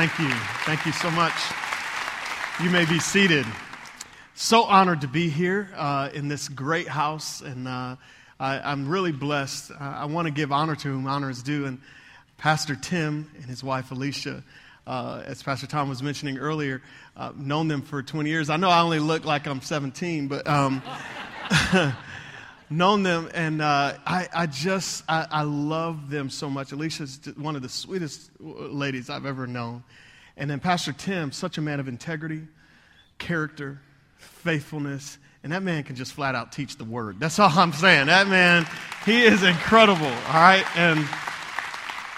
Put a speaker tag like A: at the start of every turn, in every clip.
A: Thank you. Thank you so much. You may be seated. So honored to be here uh, in this great house, and uh, I, am really blessed. Uh, I want to give honor to whom honor is due, and Pastor Tim and his wife Alicia. Uh, as Pastor Tom was mentioning earlier, uh, known them for 20 years. I know I only look like I'm 17, but um, known them, and uh, I, I, just I, I, love them so much. Alicia's one of the sweetest ladies I've ever known, and then Pastor Tim, such a man of integrity, character, faithfulness, and that man can just flat out teach the word. That's all I'm saying. That man, he is incredible. All right, and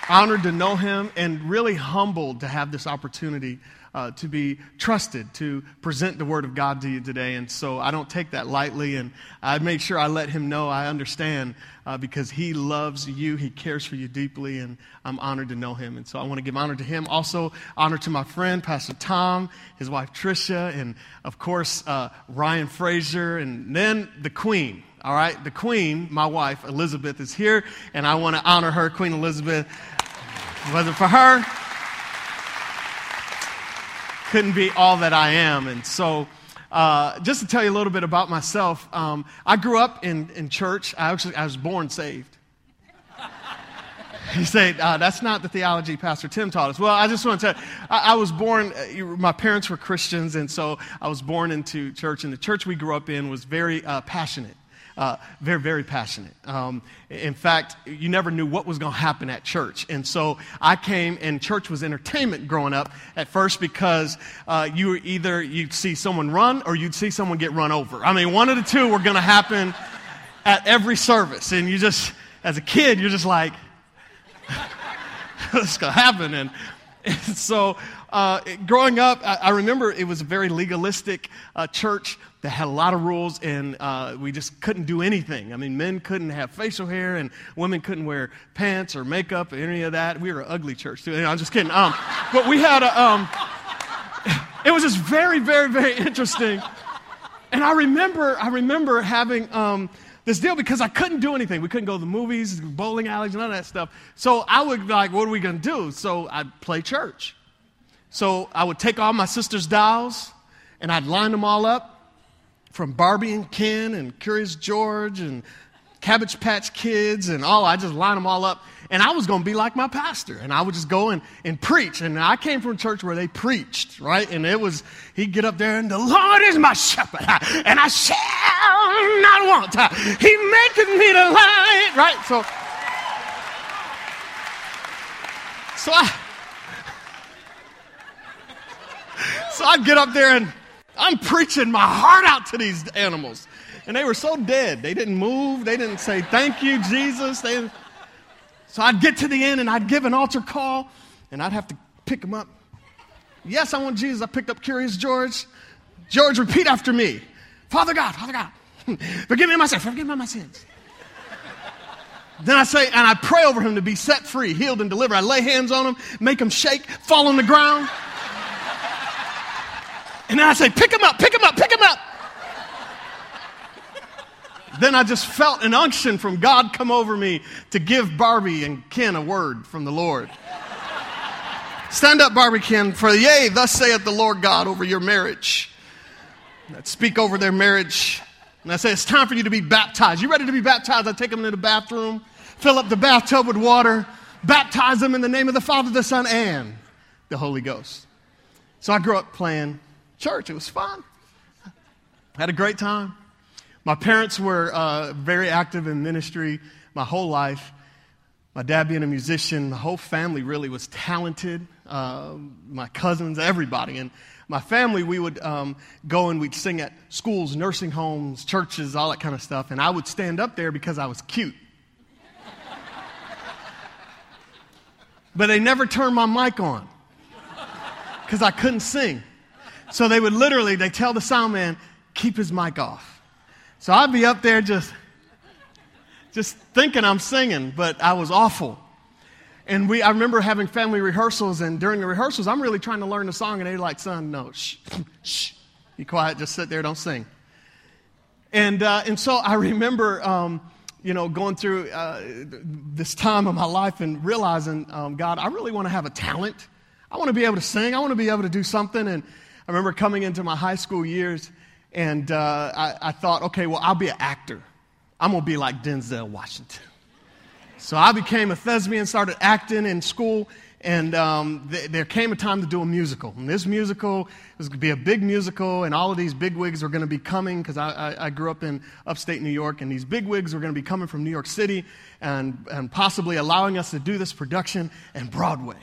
A: honored to know him, and really humbled to have this opportunity uh, to be trusted to present the Word of God to you today. And so I don't take that lightly. And I make sure I let him know I understand uh, because he loves you, he cares for you deeply, and I'm honored to know him. And so I want to give honor to him. Also, honor to my friend, Pastor Tom, his wife Tricia, and of course, uh, Ryan Fraser, and then the Queen. All right, the Queen, my wife, Elizabeth, is here, and I want to honor her, Queen Elizabeth. Whether for her, couldn't be all that I am. And so, uh, just to tell you a little bit about myself, um, I grew up in, in church. I actually I was born saved. You say, uh, that's not the theology Pastor Tim taught us. Well, I just want to tell you, I, I was born, uh, my parents were Christians, and so I was born into church, and the church we grew up in was very uh, passionate uh, very, very passionate. Um, in fact, you never knew what was going to happen at church. And so I came, and church was entertainment growing up at first because uh, you were either you'd see someone run or you'd see someone get run over. I mean, one of the two were going to happen at every service. And you just, as a kid, you're just like, what's going to happen? And, and so uh, growing up, I, I, remember it was a very legalistic uh, church that had a lot of rules, and uh, we just couldn't do anything. I mean, men couldn't have facial hair, and women couldn't wear pants or makeup or any of that. We were an ugly church, too. I'm just kidding. Um, but we had a, um, it was just very, very, very interesting. And I remember, I remember having um, this deal because I couldn't do anything. We couldn't go to the movies, bowling alleys, none of that stuff. So I would be like, what are we going to do? So I'd play church. So I would take all my sister's dolls and I'd line them all up from Barbie and Ken and Curious George and Cabbage Patch Kids and all. I just line them all up. And I was going to be like my pastor. And I would just go and, and preach. And I came from a church where they preached, right? And it was, he'd get up there and the Lord is my shepherd. And I shall not want. He maketh me to lie, right? So, so I, so I'd get up there and I'm preaching my heart out to these animals. And they were so dead. They didn't move. They didn't say, Thank you, Jesus. They, so I'd get to the end and I'd give an altar call and I'd have to pick them up. Yes, I want Jesus. I picked up Curious George. George, repeat after me Father God, Father God, forgive me my sins, forgive me my sins. Then I say, and I pray over him to be set free, healed, and delivered. I lay hands on him, make him shake, fall on the ground. And then I say, pick him up, pick him up, pick him up. then I just felt an unction from God come over me to give Barbie and Ken a word from the Lord. Stand up, Barbie Ken, for yea, thus saith the Lord God over your marriage. I'd speak over their marriage. And I say, it's time for you to be baptized. You ready to be baptized? I take them into the bathroom, fill up the bathtub with water, baptize them in the name of the Father, the Son, and the Holy Ghost. So I grew up playing church. It was fun. I had a great time. My parents were uh, very active in ministry my whole life. My dad being a musician, my whole family really was talented. Uh, my cousins, everybody. And my family, we would um, go and we'd sing at schools, nursing homes, churches, all that kind of stuff. And I would stand up there because I was cute. but they never turned my mic on because I couldn't sing. So they would literally, they tell the sound man, keep his mic off. So I'd be up there just, just thinking I'm singing, but I was awful. And we, I remember having family rehearsals, and during the rehearsals, I'm really trying to learn the song, and they're like, son, no, shh, shh, be quiet, just sit there, don't sing. And, uh, and so I remember, um, you know, going through uh, this time of my life and realizing, um, God, I really want to have a talent I want to be able to sing. I want to be able to do something. And remember coming into my high school years, and uh, I, I thought, okay, well, I'll be an actor. I'm going to be like Denzel Washington. So I became a thespian, started acting in school, and um, th- there came a time to do a musical. And this musical was going to be a big musical, and all of these big wigs were going to be coming because I, I, I, grew up in upstate New York, and these big wigs were going to be coming from New York City and, and possibly allowing us to do this production in Broadway.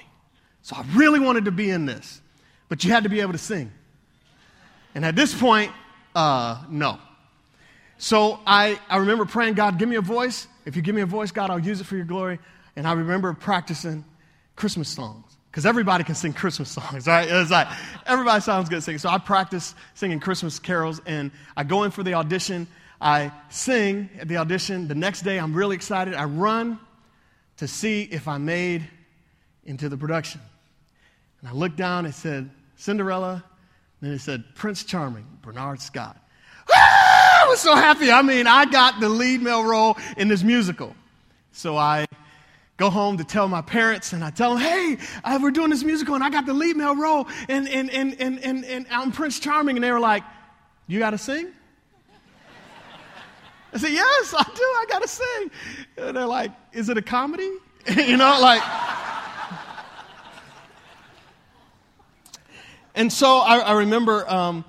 A: So I really wanted to be in this, but you had to be able to sing. And at this point, uh, no. So I, I remember praying, God, give me a voice. If you give me a voice, God, I'll use it for your glory. And I remember practicing Christmas songs because everybody can sing Christmas songs, right? It's like everybody sounds good singing. So I practice singing Christmas carols and I go in for the audition. I sing at the audition. The next day, I'm really excited. I run to see if I made into the production. And I looked down, it said Cinderella, then it said Prince Charming, Bernard Scott. I was so happy. I mean, I got the lead male role in this musical. So I go home to tell my parents, and I tell them, hey, we're doing this musical, and I got the lead male role, and, and, and, and, and, and I'm Prince Charming. And they were like, you got to sing? I said, yes, I do. I got to sing. And they're like, is it a comedy? you know, like. And so I, I remember. Um,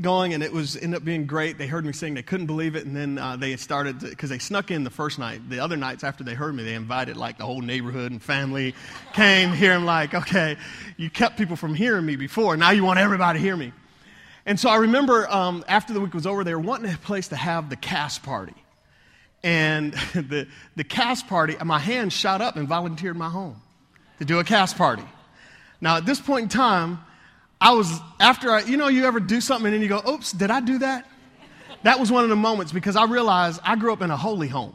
A: going, and it was ended up being great. They heard me sing; they couldn't believe it, and then uh, they started because they snuck in the first night. The other nights after they heard me, they invited like the whole neighborhood and family came here. I'm like, okay, you kept people from hearing me before. Now you want everybody to hear me. And so I remember um, after the week was over, they were wanting a place to have the cast party. And the, the cast party, my hand shot up and volunteered my home to do a cast party. Now, at this point in time, I was, after I, you know, you ever do something and then you go, oops, did I do that? That was one of the moments because I realized I grew up in a holy home.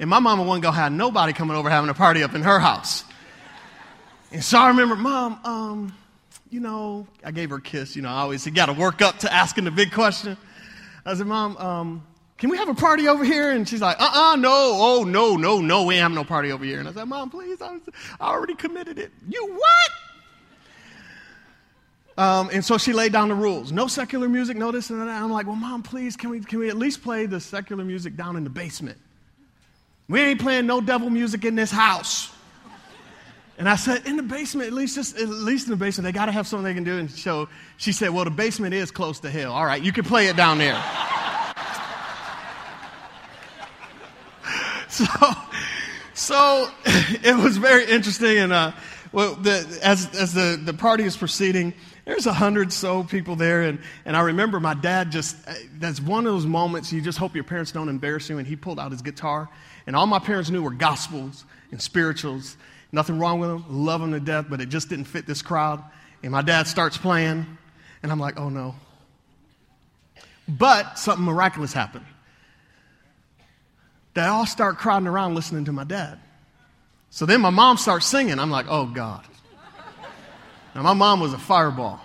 A: And my mama wasn't going to have nobody coming over having a party up in her house. And so I remember, Mom, um, you know, I gave her a kiss. You know, I always, got to work up to asking the big question. I said, Mom, um, can we have a party over here? And she's like, uh uh no, oh, no, no, no, we ain't no party over here. And I said, Mom, please, I, was, I already committed it. You what? Um, and so she laid down the rules. No secular music, no this and that. I'm like, well, mom, please, can we, can we at least play the secular music down in the basement? We ain't playing no devil music in this house. And I said, in the basement, at least just at least in the basement, they got to have something they can do. And so she said, well, the basement is close to hell. All right, you can play it down there. so, so it was very interesting. And uh, well, the, as as the the party is proceeding, there's a hundred so people there. And, and I remember my dad just, uh, that's one of those moments you just hope your parents don't embarrass you. And he pulled out his guitar. And all my parents knew were gospels and spirituals. Nothing wrong with them, love them to death, but it just didn't fit this crowd. And my dad starts playing. And I'm like, oh no. But something miraculous happened. They all start crowding around listening to my dad. So then my mom starts singing. I'm like, oh God. Now, my mom was a fireball.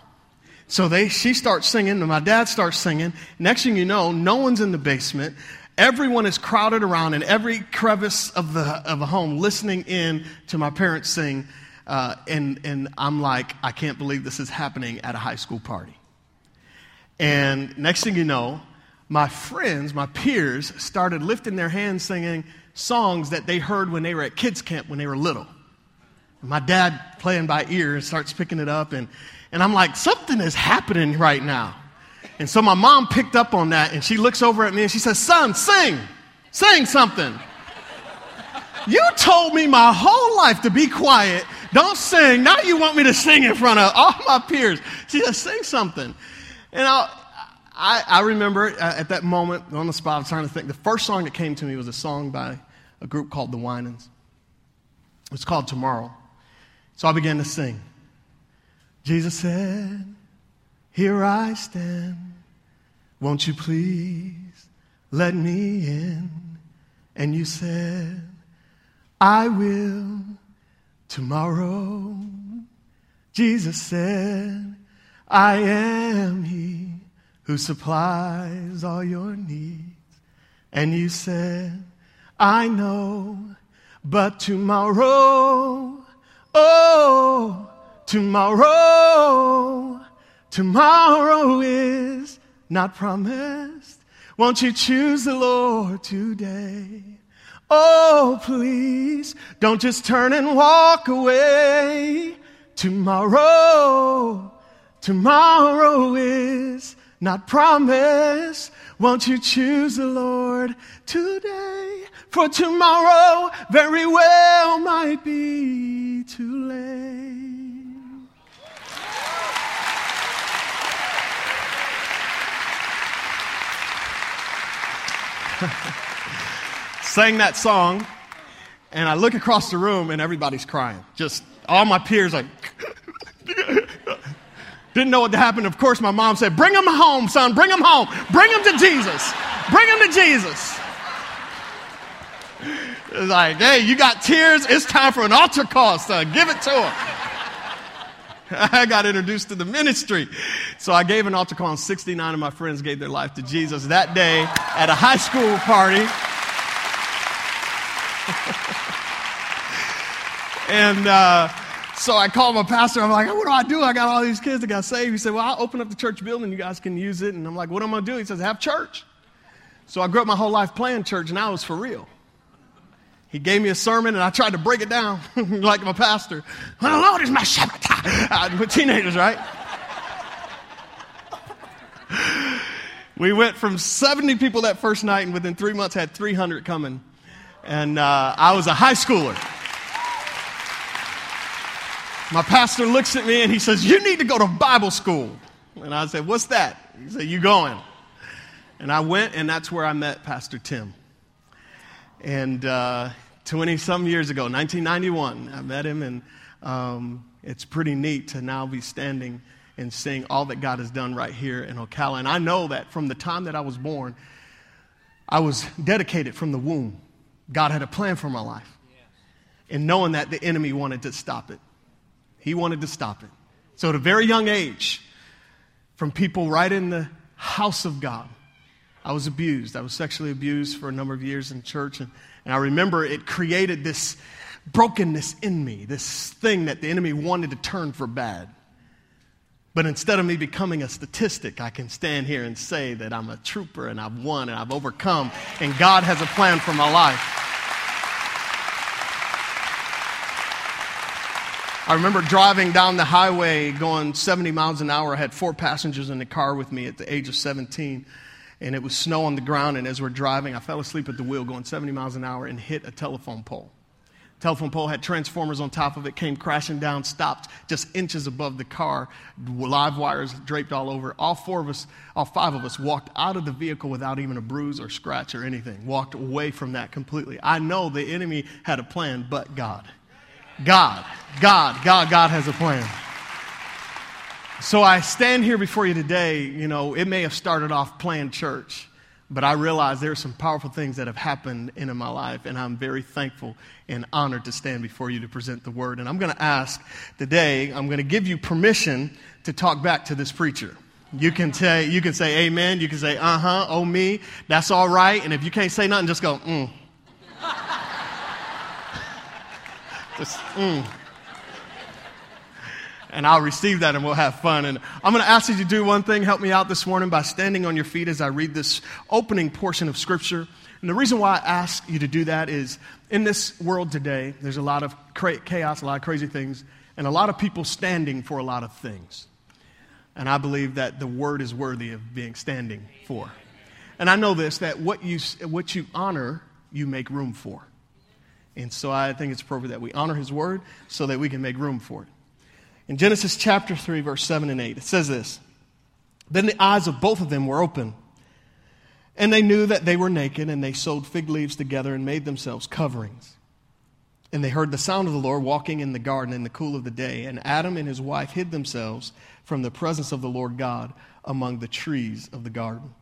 A: So they, she starts singing, and my dad starts singing. Next thing you know, no one's in the basement. Everyone is crowded around in every crevice of, the, of a home listening in to my parents sing. Uh, and, and I'm like, I can't believe this is happening at a high school party. And next thing you know, my friends, my peers, started lifting their hands singing songs that they heard when they were at kids' camp when they were little. My dad playing by ear and starts picking it up, and, and I'm like, something is happening right now. And so my mom picked up on that, and she looks over at me and she says, Son, sing, sing something. You told me my whole life to be quiet, don't sing. Now you want me to sing in front of all my peers. She says, Sing something. And I, I, I remember uh, at that moment on the spot, I was trying to think. The first song that came to me was a song by a group called the Winans. It's called Tomorrow. So I began to sing. Jesus said, Here I stand. Won't you please let me in? And you said, I will tomorrow. Jesus said, I am He who supplies all your needs. And you said, I know, but tomorrow Oh, tomorrow, tomorrow is not promised. Won't you choose the Lord today? Oh, please, don't just turn and walk away. Tomorrow, tomorrow is not promised. Won't you choose the Lord today? For tomorrow very well might be too late. Sang that song, and I look across the room, and everybody's crying. Just all my peers, like, didn't know what to happen. Of course, my mom said, Bring him home, son. Bring him home. Bring him to Jesus. Bring him to Jesus. It's like, hey, you got tears. It's time for an altar call, son. Give it to him. I got introduced to the ministry. So I gave an altar call, and 69 of my friends gave their life to Jesus that day at a high school party. and uh, so I called my pastor. I'm like, what do I do? I got all these kids that got saved. He said, well, I'll open up the church building. You guys can use it. And I'm like, what am I going to do? He says, have church. So I grew up my whole life playing church, and I was for real. He gave me a sermon, and I tried to break it down like my pastor. The Lord is my shepherd. With teenagers, right? we went from 70 people that first night, and within three months had 300 coming. And uh, I was a high schooler. My pastor looks at me and he says, You need to go to Bible school. And I said, What's that? He said, You going? And I went, and that's where I met Pastor Tim. And uh, 20 some years ago, 1991, I met him, and um, it's pretty neat to now be standing and seeing all that God has done right here in Ocala. And I know that from the time that I was born, I was dedicated from the womb. God had a plan for my life. And knowing that the enemy wanted to stop it. He wanted to stop it. So, at a very young age, from people right in the house of God, I was abused. I was sexually abused for a number of years in church. And, and I remember it created this brokenness in me, this thing that the enemy wanted to turn for bad. But instead of me becoming a statistic, I can stand here and say that I'm a trooper and I've won and I've overcome, and God has a plan for my life. I remember driving down the highway going 70 miles an hour. I had four passengers in the car with me at the age of 17. And it was snow on the ground. And as we're driving, I fell asleep at the wheel going 70 miles an hour and hit a telephone pole. Telephone pole had transformers on top of it, came crashing down, stopped just inches above the car, live wires draped all over. All four of us, all five of us, walked out of the vehicle without even a bruise or scratch or anything, walked away from that completely. I know the enemy had a plan, but God. God, God, God, God has a plan. So I stand here before you today. You know, it may have started off playing church, but I realize there are some powerful things that have happened in my life, and I'm very thankful and honored to stand before you to present the word. And I'm going to ask today, I'm going to give you permission to talk back to this preacher. You can say, you can say amen. You can say, uh huh, oh me. That's all right. And if you can't say nothing, just go, mm. Just, mm. And I'll receive that and we'll have fun. And I'm going to ask you to do one thing. Help me out this morning by standing on your feet as I read this opening portion of Scripture. And the reason why I ask you to do that is in this world today, there's a lot of chaos, a lot of crazy things, and a lot of people standing for a lot of things. And I believe that the word is worthy of being standing for. And I know this that what you, what you honor, you make room for. And so I think it's appropriate that we honor his word so that we can make room for it. In Genesis chapter 3, verse 7 and 8, it says this Then the eyes of both of them were open, and they knew that they were naked, and they sewed fig leaves together and made themselves coverings. And they heard the sound of the Lord walking in the garden in the cool of the day, and Adam and his wife hid themselves from the presence of the Lord God among the trees of the garden.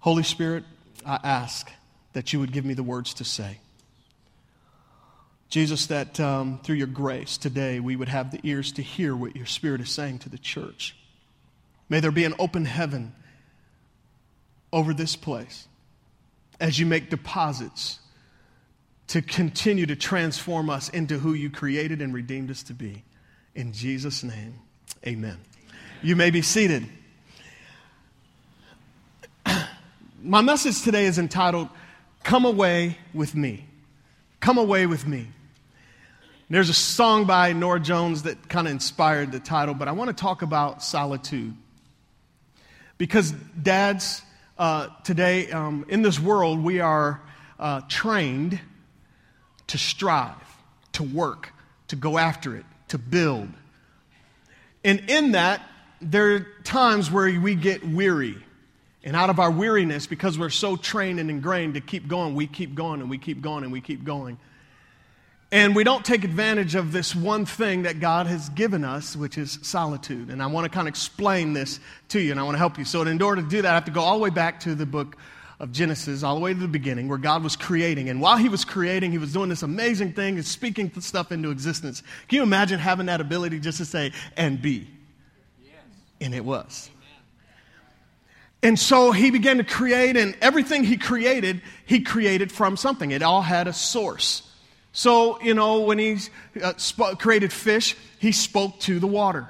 A: Holy Spirit, I ask that you would give me the words to say. Jesus, that um, through your grace today we would have the ears to hear what your Spirit is saying to the church. May there be an open heaven over this place as you make deposits to continue to transform us into who you created and redeemed us to be. In Jesus' name, amen. You may be seated. My message today is entitled, Come Away with Me. Come Away with Me. There's a song by Norah Jones that kind of inspired the title, but I want to talk about solitude. Because, dads, uh, today um, in this world, we are uh, trained to strive, to work, to go after it, to build. And in that, there are times where we get weary. And out of our weariness, because we're so trained and ingrained to keep going, we keep going and we keep going and we keep going. And we don't take advantage of this one thing that God has given us, which is solitude. And I want to kind of explain this to you, and I want to help you. So, in order to do that, I have to go all the way back to the book of Genesis, all the way to the beginning, where God was creating. And while He was creating, He was doing this amazing thing and speaking stuff into existence. Can you imagine having that ability just to say, and be? Yes. And it was. And so he began to create, and everything he created, he created from something. It all had a source. So, you know, when he uh, sp- created fish, he spoke to the water.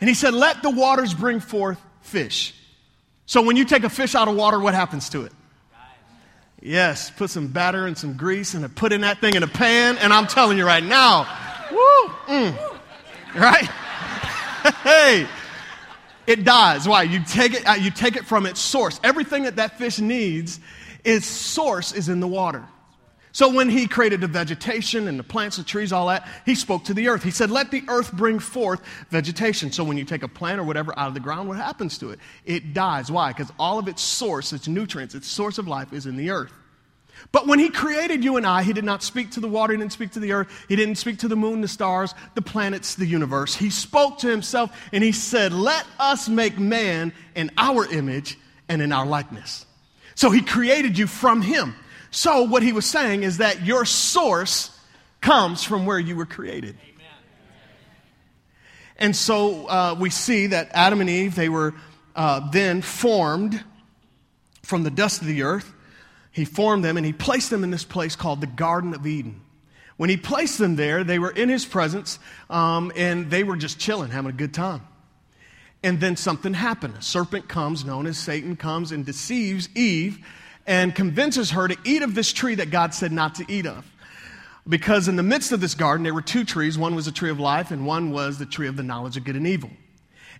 A: And he said, Let the waters bring forth fish. So when you take a fish out of water, what happens to it? Yes, put some batter and some grease and put in that thing in a pan, and I'm telling you right now, woo, mm, right? hey, it dies. Why? You take it, uh, you take it from its source. Everything that that fish needs, its source is in the water. So when he created the vegetation and the plants, the trees, all that, he spoke to the earth. He said, Let the earth bring forth vegetation. So when you take a plant or whatever out of the ground, what happens to it? It dies. Why? Because all of its source, its nutrients, its source of life is in the earth. But when he created you and I, he did not speak to the water, he didn't speak to the earth, he didn't speak to the moon, the stars, the planets, the universe. He spoke to himself and he said, Let us make man in our image and in our likeness. So he created you from him. So, what he was saying is that your source comes from where you were created. And so uh, we see that Adam and Eve, they were uh, then formed from the dust of the earth. He formed them and he placed them in this place called the Garden of Eden. When he placed them there, they were in his presence um, and they were just chilling, having a good time. And then something happened. A serpent comes, known as Satan, comes and deceives Eve and convinces her to eat of this tree that God said not to eat of. Because in the midst of this garden, there were two trees. One was the tree of life, and one was the tree of the knowledge of good and evil.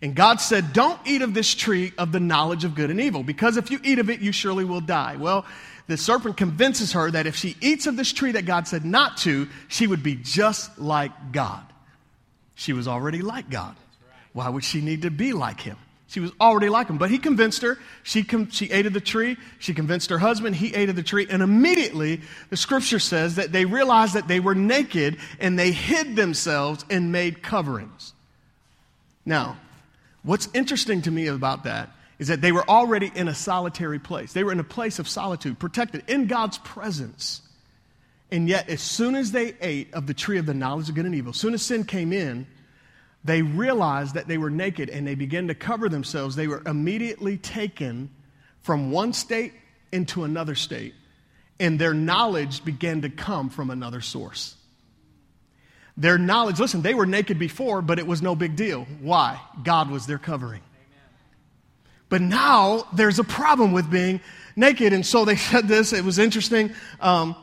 A: And God said, Don't eat of this tree of the knowledge of good and evil, because if you eat of it, you surely will die. Well, the serpent convinces her that if she eats of this tree that God said not to, she would be just like God. She was already like God. Why would she need to be like him? She was already like him. But he convinced her. She, com- she ate of the tree. She convinced her husband. He ate of the tree. And immediately, the scripture says that they realized that they were naked and they hid themselves and made coverings. Now, what's interesting to me about that is that they were already in a solitary place. They were in a place of solitude, protected in God's presence. And yet, as soon as they ate of the tree of the knowledge of good and evil, as soon as sin came in, they realized that they were naked and they began to cover themselves. They were immediately taken from one state into another state, and their knowledge began to come from another source. Their knowledge, listen, they were naked before, but it was no big deal. Why? God was their covering. But now there's a problem with being naked. And so they said this, it was interesting. Um,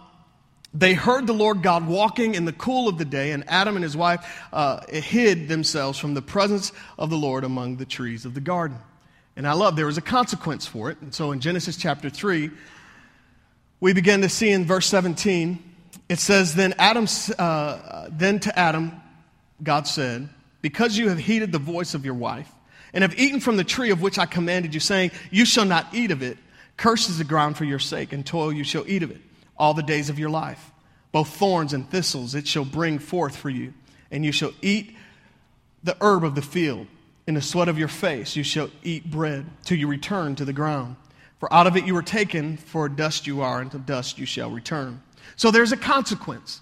A: they heard the Lord God walking in the cool of the day, and Adam and his wife uh, hid themselves from the presence of the Lord among the trees of the garden. And I love there was a consequence for it. And so in Genesis chapter 3, we begin to see in verse 17, it says, Then, Adam, uh, then to Adam, God said, Because you have heeded the voice of your wife, and have eaten from the tree of which I commanded you, saying, You shall not eat of it, cursed is the ground for your sake, and toil you shall eat of it all the days of your life. Both thorns and thistles it shall bring forth for you, and you shall eat the herb of the field. In the sweat of your face you shall eat bread till you return to the ground. For out of it you were taken, for dust you are, and to dust you shall return. So there's a consequence.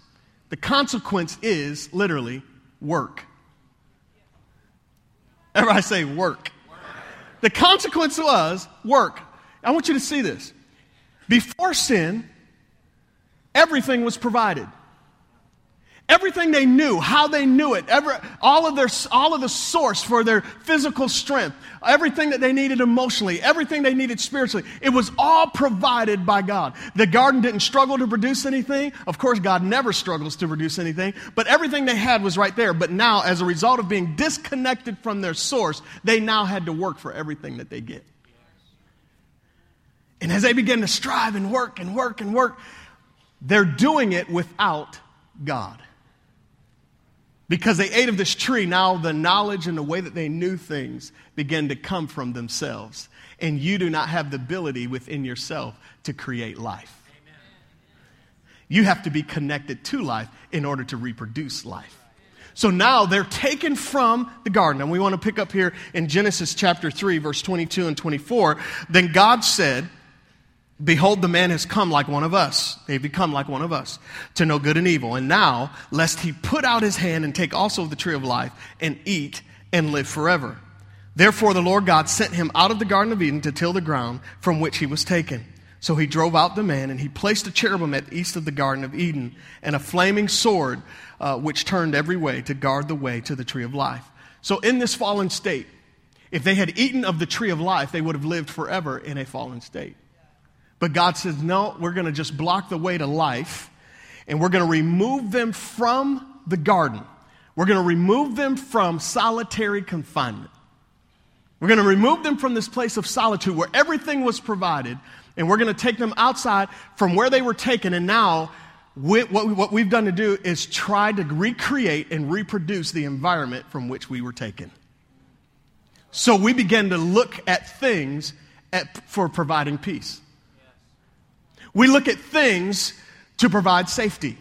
A: The consequence is literally work. Everybody say work. The consequence was work. I want you to see this. Before sin, Everything was provided. Everything they knew, how they knew it, every, all, of their, all of the source for their physical strength, everything that they needed emotionally, everything they needed spiritually, it was all provided by God. The garden didn't struggle to produce anything. Of course, God never struggles to produce anything, but everything they had was right there. But now, as a result of being disconnected from their source, they now had to work for everything that they get. And as they begin to strive and work and work and work, they're doing it without God. Because they ate of this tree, now the knowledge and the way that they knew things began to come from themselves. And you do not have the ability within yourself to create life. You have to be connected to life in order to reproduce life. So now they're taken from the garden. And we want to pick up here in Genesis chapter 3, verse 22 and 24. Then God said, Behold, the man has come like one of us. They've become like one of us to know good and evil. And now, lest he put out his hand and take also the tree of life and eat and live forever. Therefore, the Lord God sent him out of the Garden of Eden to till the ground from which he was taken. So he drove out the man, and he placed a cherubim at the east of the Garden of Eden, and a flaming sword uh, which turned every way to guard the way to the tree of life. So, in this fallen state, if they had eaten of the tree of life, they would have lived forever in a fallen state. But God says, no, we're going to just block the way to life and we're going to remove them from the garden. We're going to remove them from solitary confinement. We're going to remove them from this place of solitude where everything was provided and we're going to take them outside from where they were taken. And now, what we've done to do is try to recreate and reproduce the environment from which we were taken. So we begin to look at things at, for providing peace. We look at things to provide safety.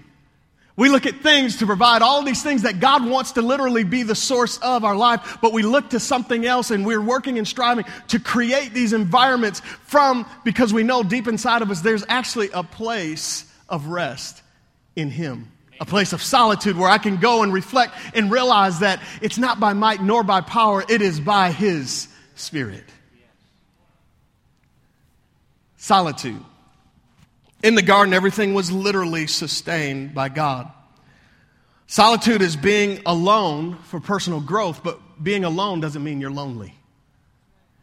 A: We look at things to provide all these things that God wants to literally be the source of our life, but we look to something else and we're working and striving to create these environments from, because we know deep inside of us there's actually a place of rest in Him. A place of solitude where I can go and reflect and realize that it's not by might nor by power, it is by His Spirit. Solitude. In the garden, everything was literally sustained by God. Solitude is being alone for personal growth, but being alone doesn't mean you're lonely.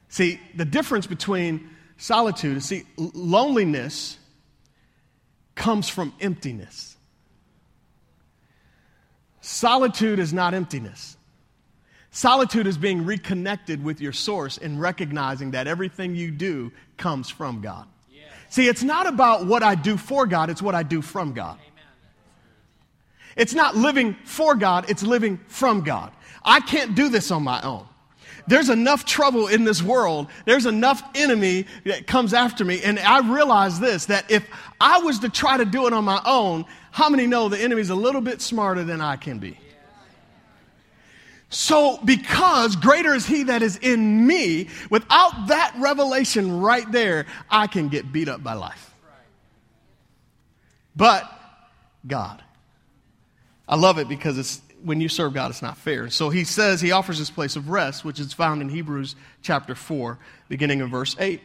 A: See, the difference between solitude, see, loneliness comes from emptiness. Solitude is not emptiness. Solitude is being reconnected with your source and recognizing that everything you do comes from God. See, it's not about what I do for God, it's what I do from God. It's not living for God, it's living from God. I can't do this on my own. There's enough trouble in this world. There's enough enemy that comes after me. And I realize this that if I was to try to do it on my own, how many know the enemy's a little bit smarter than I can be? So, because greater is he that is in me, without that revelation right there, I can get beat up by life. But God. I love it because it's when you serve God, it's not fair. So he says he offers this place of rest, which is found in Hebrews chapter 4, beginning in verse 8.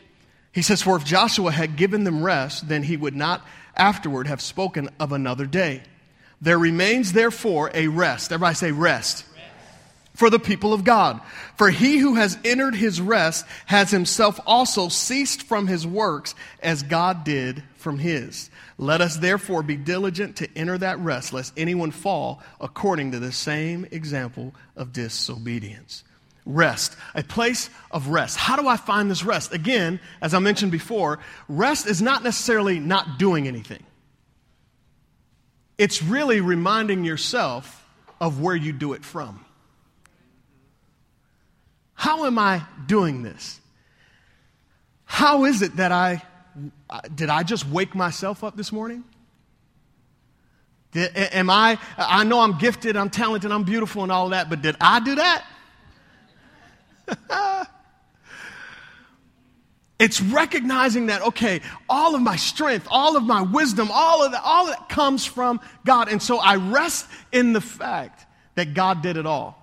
A: He says, For if Joshua had given them rest, then he would not afterward have spoken of another day. There remains therefore a rest. Everybody say rest for the people of God. For he who has entered his rest has himself also ceased from his works as God did from his. Let us therefore be diligent to enter that rest, lest anyone fall according to the same example of disobedience. Rest, a place of rest. How do I find this rest? Again, as I mentioned before, rest is not necessarily not doing anything. It's really reminding yourself of where you do it from. How am I doing this? How is it that I did I just wake myself up this morning? Did, am I I know I'm gifted, I'm talented, I'm beautiful and all that, but did I do that? it's recognizing that okay, all of my strength, all of my wisdom, all of that all of that comes from God. And so I rest in the fact that God did it all.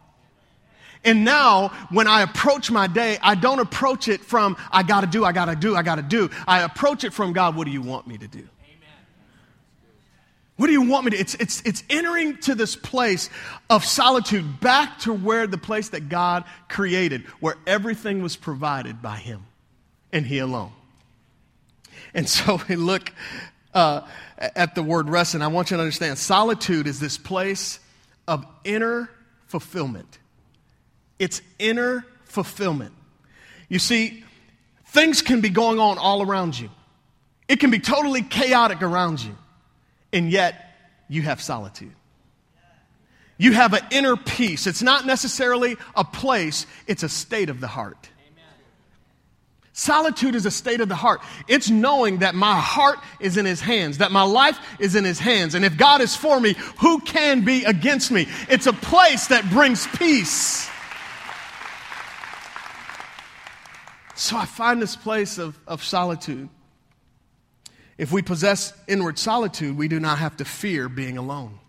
A: And now, when I approach my day, I don't approach it from, I gotta do, I gotta do, I gotta do. I approach it from, God, what do you want me to do? What do you want me to? It's, it's, it's entering to this place of solitude, back to where the place that God created, where everything was provided by Him and He alone. And so we look uh, at the word rest, and I want you to understand solitude is this place of inner fulfillment. It's inner fulfillment. You see, things can be going on all around you, it can be totally chaotic around you and yet you have solitude. You have an inner peace. It's not necessarily a place, it's a state of the heart. Solitude is a state of the heart. It's knowing that my heart is in His hands, that my life is in His hands. And if God is for me, who can be against me? It's a place that brings peace. So I find this place of, of solitude. If we possess inward solitude, we do not have to fear being alone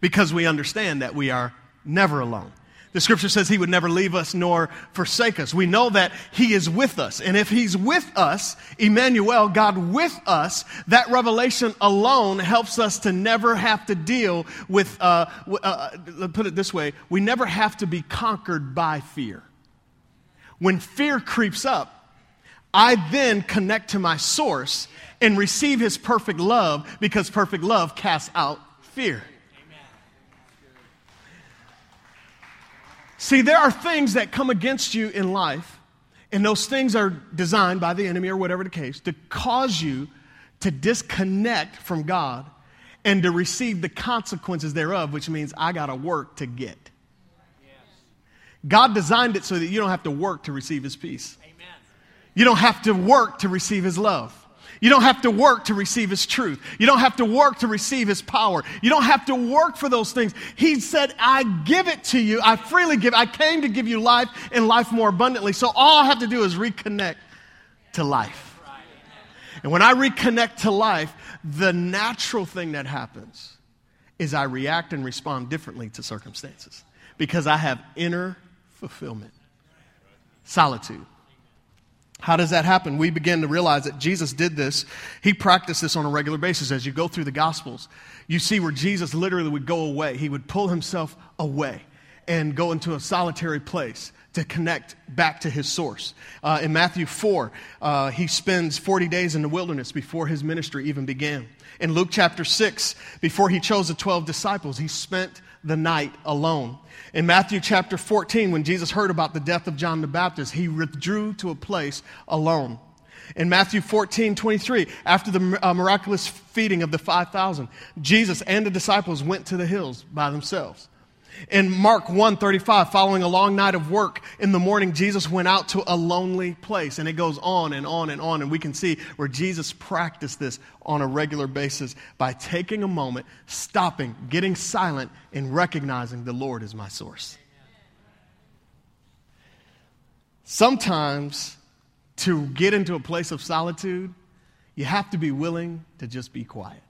A: because we understand that we are never alone. The scripture says he would never leave us nor forsake us. We know that he is with us. And if he's with us, Emmanuel, God with us, that revelation alone helps us to never have to deal with, uh, uh, put it this way, we never have to be conquered by fear. When fear creeps up, I then connect to my source and receive his perfect love because perfect love casts out fear. See, there are things that come against you in life, and those things are designed by the enemy or whatever the case to cause you to disconnect from God and to receive the consequences thereof, which means I got to work to get. God designed it so that you don't have to work to receive his peace. Amen. You don't have to work to receive His love. You don't have to work to receive His truth. You don't have to work to receive His power. You don't have to work for those things. He said, I give it to you. I freely give. I came to give you life and life more abundantly. So all I have to do is reconnect to life. And when I reconnect to life, the natural thing that happens is I react and respond differently to circumstances because I have inner fulfillment, solitude. How does that happen? We begin to realize that Jesus did this. He practiced this on a regular basis. As you go through the Gospels, you see where Jesus literally would go away. He would pull himself away and go into a solitary place to connect back to his source. Uh, in Matthew 4, uh, he spends 40 days in the wilderness before his ministry even began. In Luke chapter 6, before he chose the 12 disciples, he spent the night alone. In Matthew chapter 14, when Jesus heard about the death of John the Baptist, he withdrew to a place alone. In Matthew 14, 23, after the uh, miraculous feeding of the 5,000, Jesus and the disciples went to the hills by themselves. In Mark 1:35, following a long night of work, in the morning Jesus went out to a lonely place. And it goes on and on and on. And we can see where Jesus practiced this on a regular basis by taking a moment, stopping, getting silent, and recognizing the Lord is my source. Sometimes to get into a place of solitude, you have to be willing to just be quiet.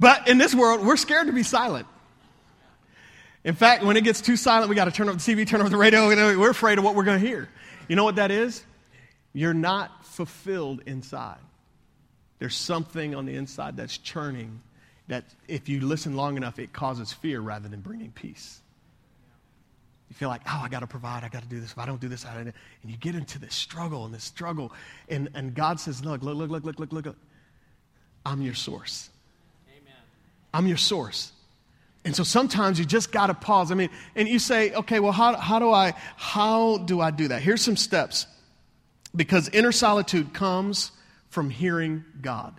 A: But in this world, we're scared to be silent. In fact, when it gets too silent, we got to turn up the TV, turn up the radio. We're afraid of what we're going to hear. You know what that is? You're not fulfilled inside. There's something on the inside that's churning that, if you listen long enough, it causes fear rather than bringing peace. You feel like, oh, I got to provide. I got to do this. If I don't do this, I don't. And you get into this struggle and this struggle. And, and God says, look, look, look, look, look, look, look. I'm your source. I'm your source. And so sometimes you just got to pause. I mean, and you say, okay, well, how, how, do I, how do I do that? Here's some steps. Because inner solitude comes from hearing God.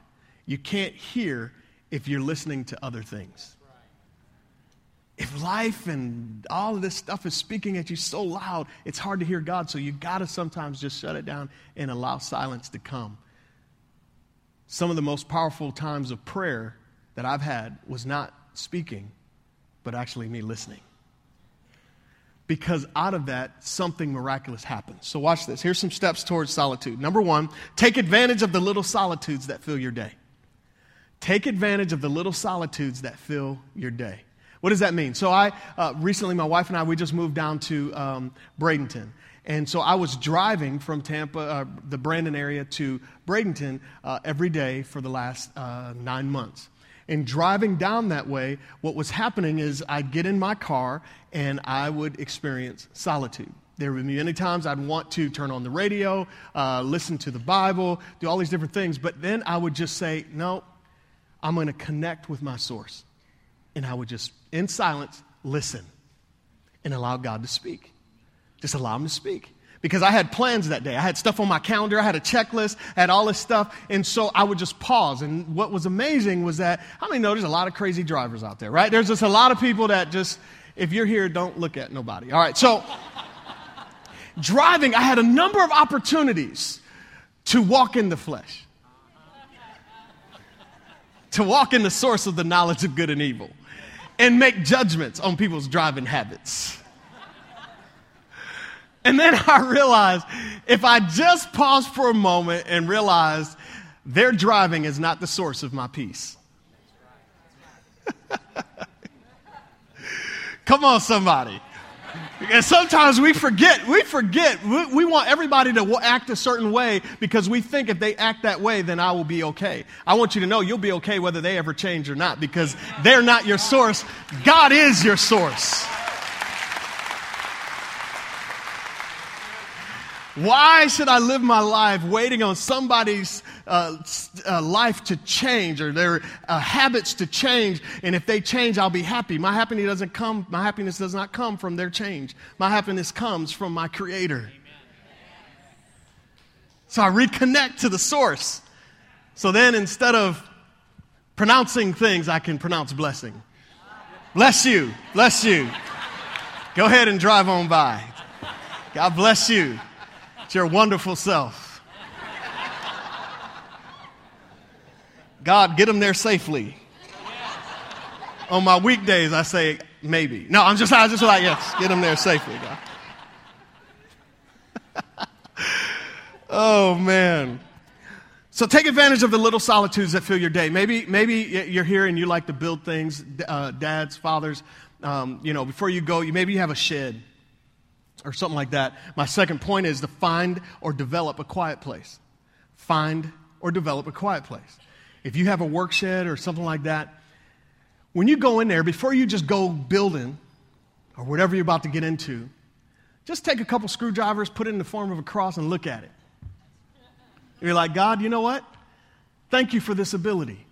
A: You can't hear if you're listening to other things. If life and all of this stuff is speaking at you so loud, it's hard to hear God. So you got to sometimes just shut it down and allow silence to come. Some of the most powerful times of prayer that I've had was not speaking, but actually me listening. Because out of that, something miraculous happens. So, watch this. Here's some steps towards solitude. Number one, take advantage of the little solitudes that fill your day. Take advantage of the little solitudes that fill your day. What does that mean? So, I uh, recently, my wife and I, we just moved down to um, Bradenton. And so I was driving from Tampa, uh, the Brandon area, to Bradenton uh, every day for the last uh, nine months. And driving down that way, what was happening is I'd get in my car and I would experience solitude. There would be many times I'd want to turn on the radio, uh, listen to the Bible, do all these different things, but then I would just say, no, I'm going to connect with my source. And I would just, in silence, listen and allow God to speak. Just allow Him to speak. Because I had plans that day. I had stuff on my calendar, I had a checklist, I had all this stuff. And so I would just pause. And what was amazing was that, how many know there's a lot of crazy drivers out there, right? There's just a lot of people that just, if you're here, don't look at nobody. All right, so driving, I had a number of opportunities to walk in the flesh, to walk in the source of the knowledge of good and evil, and make judgments on people's driving habits. And then I realized if I just paused for a moment and realized their driving is not the source of my peace. Come on, somebody. And sometimes we forget, we forget. We, we, want everybody to act a certain way because we think if they act that way, then I will be okay. I want you to know you'll be okay whether they ever change or not because they're not your source. God is your source. Why should I live my life waiting on somebody's uh, uh, life to change or their uh, habits to change? And if they change, I'll be happy. My happiness doesn't come. My happiness does not come from their change. My happiness comes from my Creator. So I reconnect to the source. So then, instead of pronouncing things, I can pronounce blessing. Bless you. Bless you. Go ahead and drive on by. God bless you. Your wonderful self. God, get them there safely. On my weekdays, I say maybe. No, I'm just, I just like, yes, get them there safely, God. oh, man. So take advantage of the little solitudes that fill your day. Maybe, maybe you're here and you like to build things, uh, dads, fathers. Um, you know, before you go, you, maybe you have a shed or something like that. My second point is to find or develop a quiet place. Find or develop a quiet place. If you have a work shed or something like that, when you go in there, before you just go building or whatever you're about to get into, just take a couple screwdrivers, put it in the form of a cross, and look at it. You're like, God, you know what? Thank you for this ability.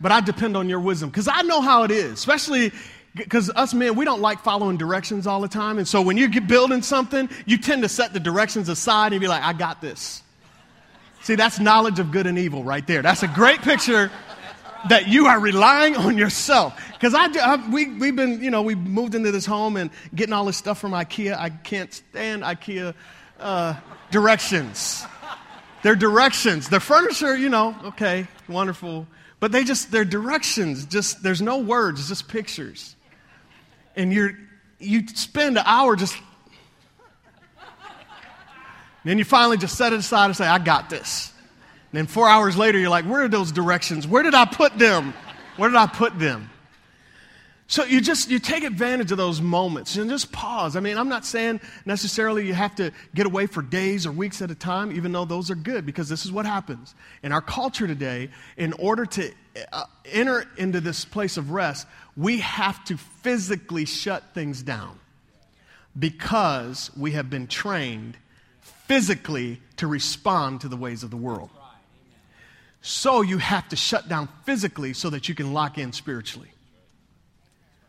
A: But I depend on your wisdom because I know how it is, especially because us men, we don't like following directions all the time. And so when you're building something, you tend to set the directions aside and be like, I got this. See, that's knowledge of good and evil right there. That's a great picture that you are relying on yourself. Because I, I, we, we've been, you know, we moved into this home and getting all this stuff from IKEA. I can't stand IKEA uh, directions. They're directions. Their furniture, you know, okay, wonderful. But they just, they're directions. Just, there's no words, just pictures and you're, you spend an hour just. then you finally just set it aside and say, I got this. And then four hours later, you're like, where are those directions? Where did I put them? Where did I put them? So you just you take advantage of those moments and just pause. I mean, I'm not saying necessarily you have to get away for days or weeks at a time, even though those are good, because this is what happens in our culture today. In order to uh, enter into this place of rest, we have to physically shut things down because we have been trained physically to respond to the ways of the world. So you have to shut down physically so that you can lock in spiritually.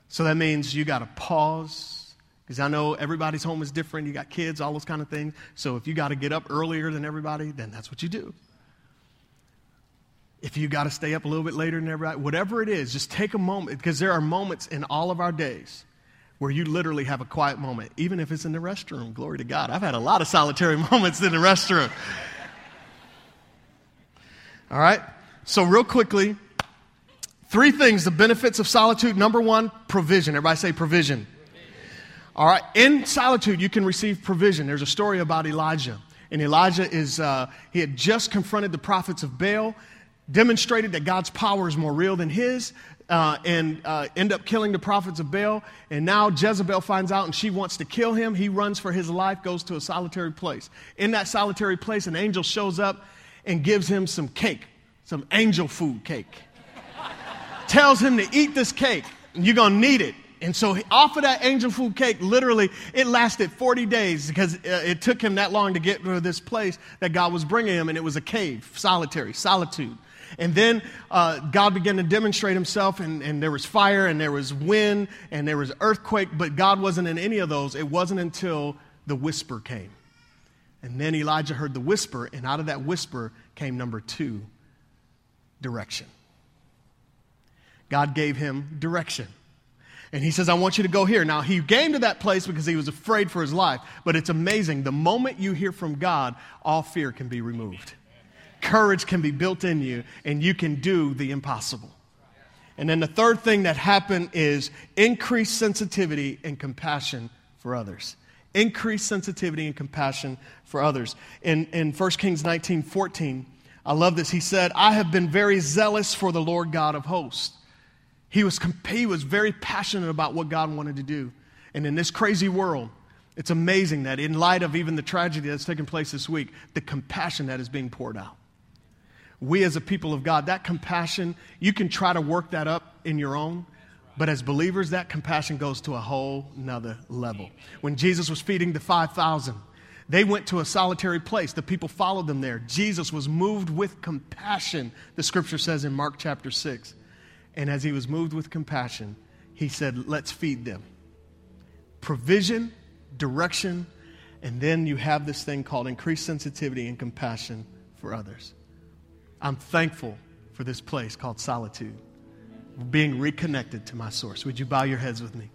A: So that means you got to pause because I know everybody's home is different. You got kids, all those kind of things. So if you got to get up earlier than everybody, then that's what you do. If you got to stay up a little bit later than everybody, whatever it is, just take a moment because there are moments in all of our days where you literally have a quiet moment, even if it's in the restroom. Glory to God. I've had a lot of solitary moments in the restroom. All right? So, real quickly, three things the benefits of solitude. Number one, provision. Everybody say provision. All right, in solitude, you can receive provision. There's a story about Elijah. And Elijah is, uh, he had just confronted the prophets of Baal demonstrated that God's power is more real than his, uh, and uh, end up killing the prophets of Baal. And now Jezebel finds out and she wants to kill him. He runs for his life, goes to a solitary place. In that solitary place, an angel shows up and gives him some cake, some angel food cake. Tells him to eat this cake, and you're going to need it. And so, off of that angel food cake, literally, it lasted 40 days because uh, it took him that long to get to this place that God was bringing him, and it was a cave, solitary, solitude. And then uh, God began to demonstrate himself, and, and there was fire, and there was wind, and there was earthquake, but God wasn't in any of those. It wasn't until the whisper came. And then Elijah heard the whisper, and out of that whisper came number two direction. God gave him direction. And he says, I want you to go here. Now, he came to that place because he was afraid for his life. But it's amazing. The moment you hear from God, all fear can be removed courage can be built in you and you can do the impossible. And then the third thing that happened is increased sensitivity and compassion for others. Increased sensitivity and compassion for others. In, in 1 Kings 19 14, I love this. He said, I have been very zealous for the Lord God of hosts. He was, he was very passionate about what God wanted to do. And in this crazy world, it's amazing that in light of even the tragedy that's taken place this week, the compassion that is being poured out we as a people of God, that compassion, you can try to work that up in your own. But as believers, that compassion goes to a whole nother level. When Jesus was feeding the 5,000, they went to a solitary place. The people followed them there. Jesus was moved with compassion, the scripture says in Mark chapter 6. And as he was moved with compassion, he said, Let's feed them. Provision, direction, and then you have this thing called increased sensitivity and compassion for others. I'm thankful for this place called solitude, being reconnected to my source. Would you bow your heads with me?